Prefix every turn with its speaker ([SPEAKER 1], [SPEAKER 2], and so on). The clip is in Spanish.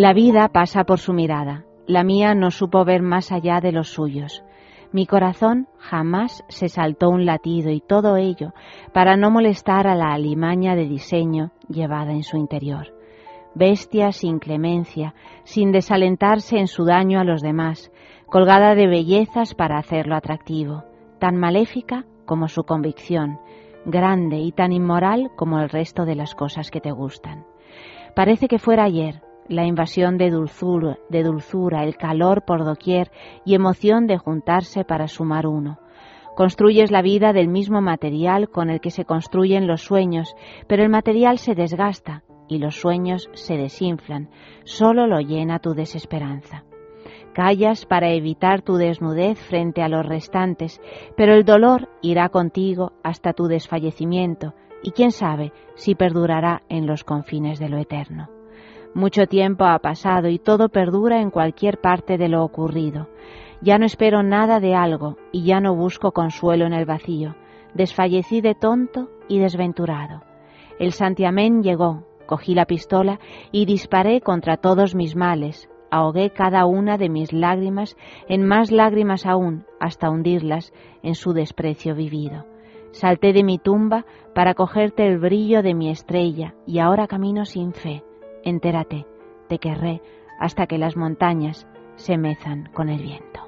[SPEAKER 1] La vida pasa por su mirada. La mía no supo ver más allá de los suyos. Mi corazón jamás se saltó un latido y todo ello para no molestar a la alimaña de diseño llevada en su interior. Bestia sin clemencia, sin desalentarse en su daño a los demás, colgada de bellezas para hacerlo atractivo, tan maléfica como su convicción, grande y tan inmoral como el resto de las cosas que te gustan. Parece que fuera ayer, la invasión de dulzura, el calor por doquier y emoción de juntarse para sumar uno. Construyes la vida del mismo material con el que se construyen los sueños, pero el material se desgasta y los sueños se desinflan, solo lo llena tu desesperanza. Callas para evitar tu desnudez frente a los restantes, pero el dolor irá contigo hasta tu desfallecimiento y quién sabe si perdurará en los confines de lo eterno. Mucho tiempo ha pasado y todo perdura en cualquier parte de lo ocurrido. Ya no espero nada de algo y ya no busco consuelo en el vacío. Desfallecí de tonto y desventurado. El santiamén llegó, cogí la pistola y disparé contra todos mis males. Ahogué cada una de mis lágrimas en más lágrimas aún, hasta hundirlas en su desprecio vivido. Salté de mi tumba para cogerte el brillo de mi estrella y ahora camino sin fe entérate, te querré hasta que las montañas se mezan con el viento.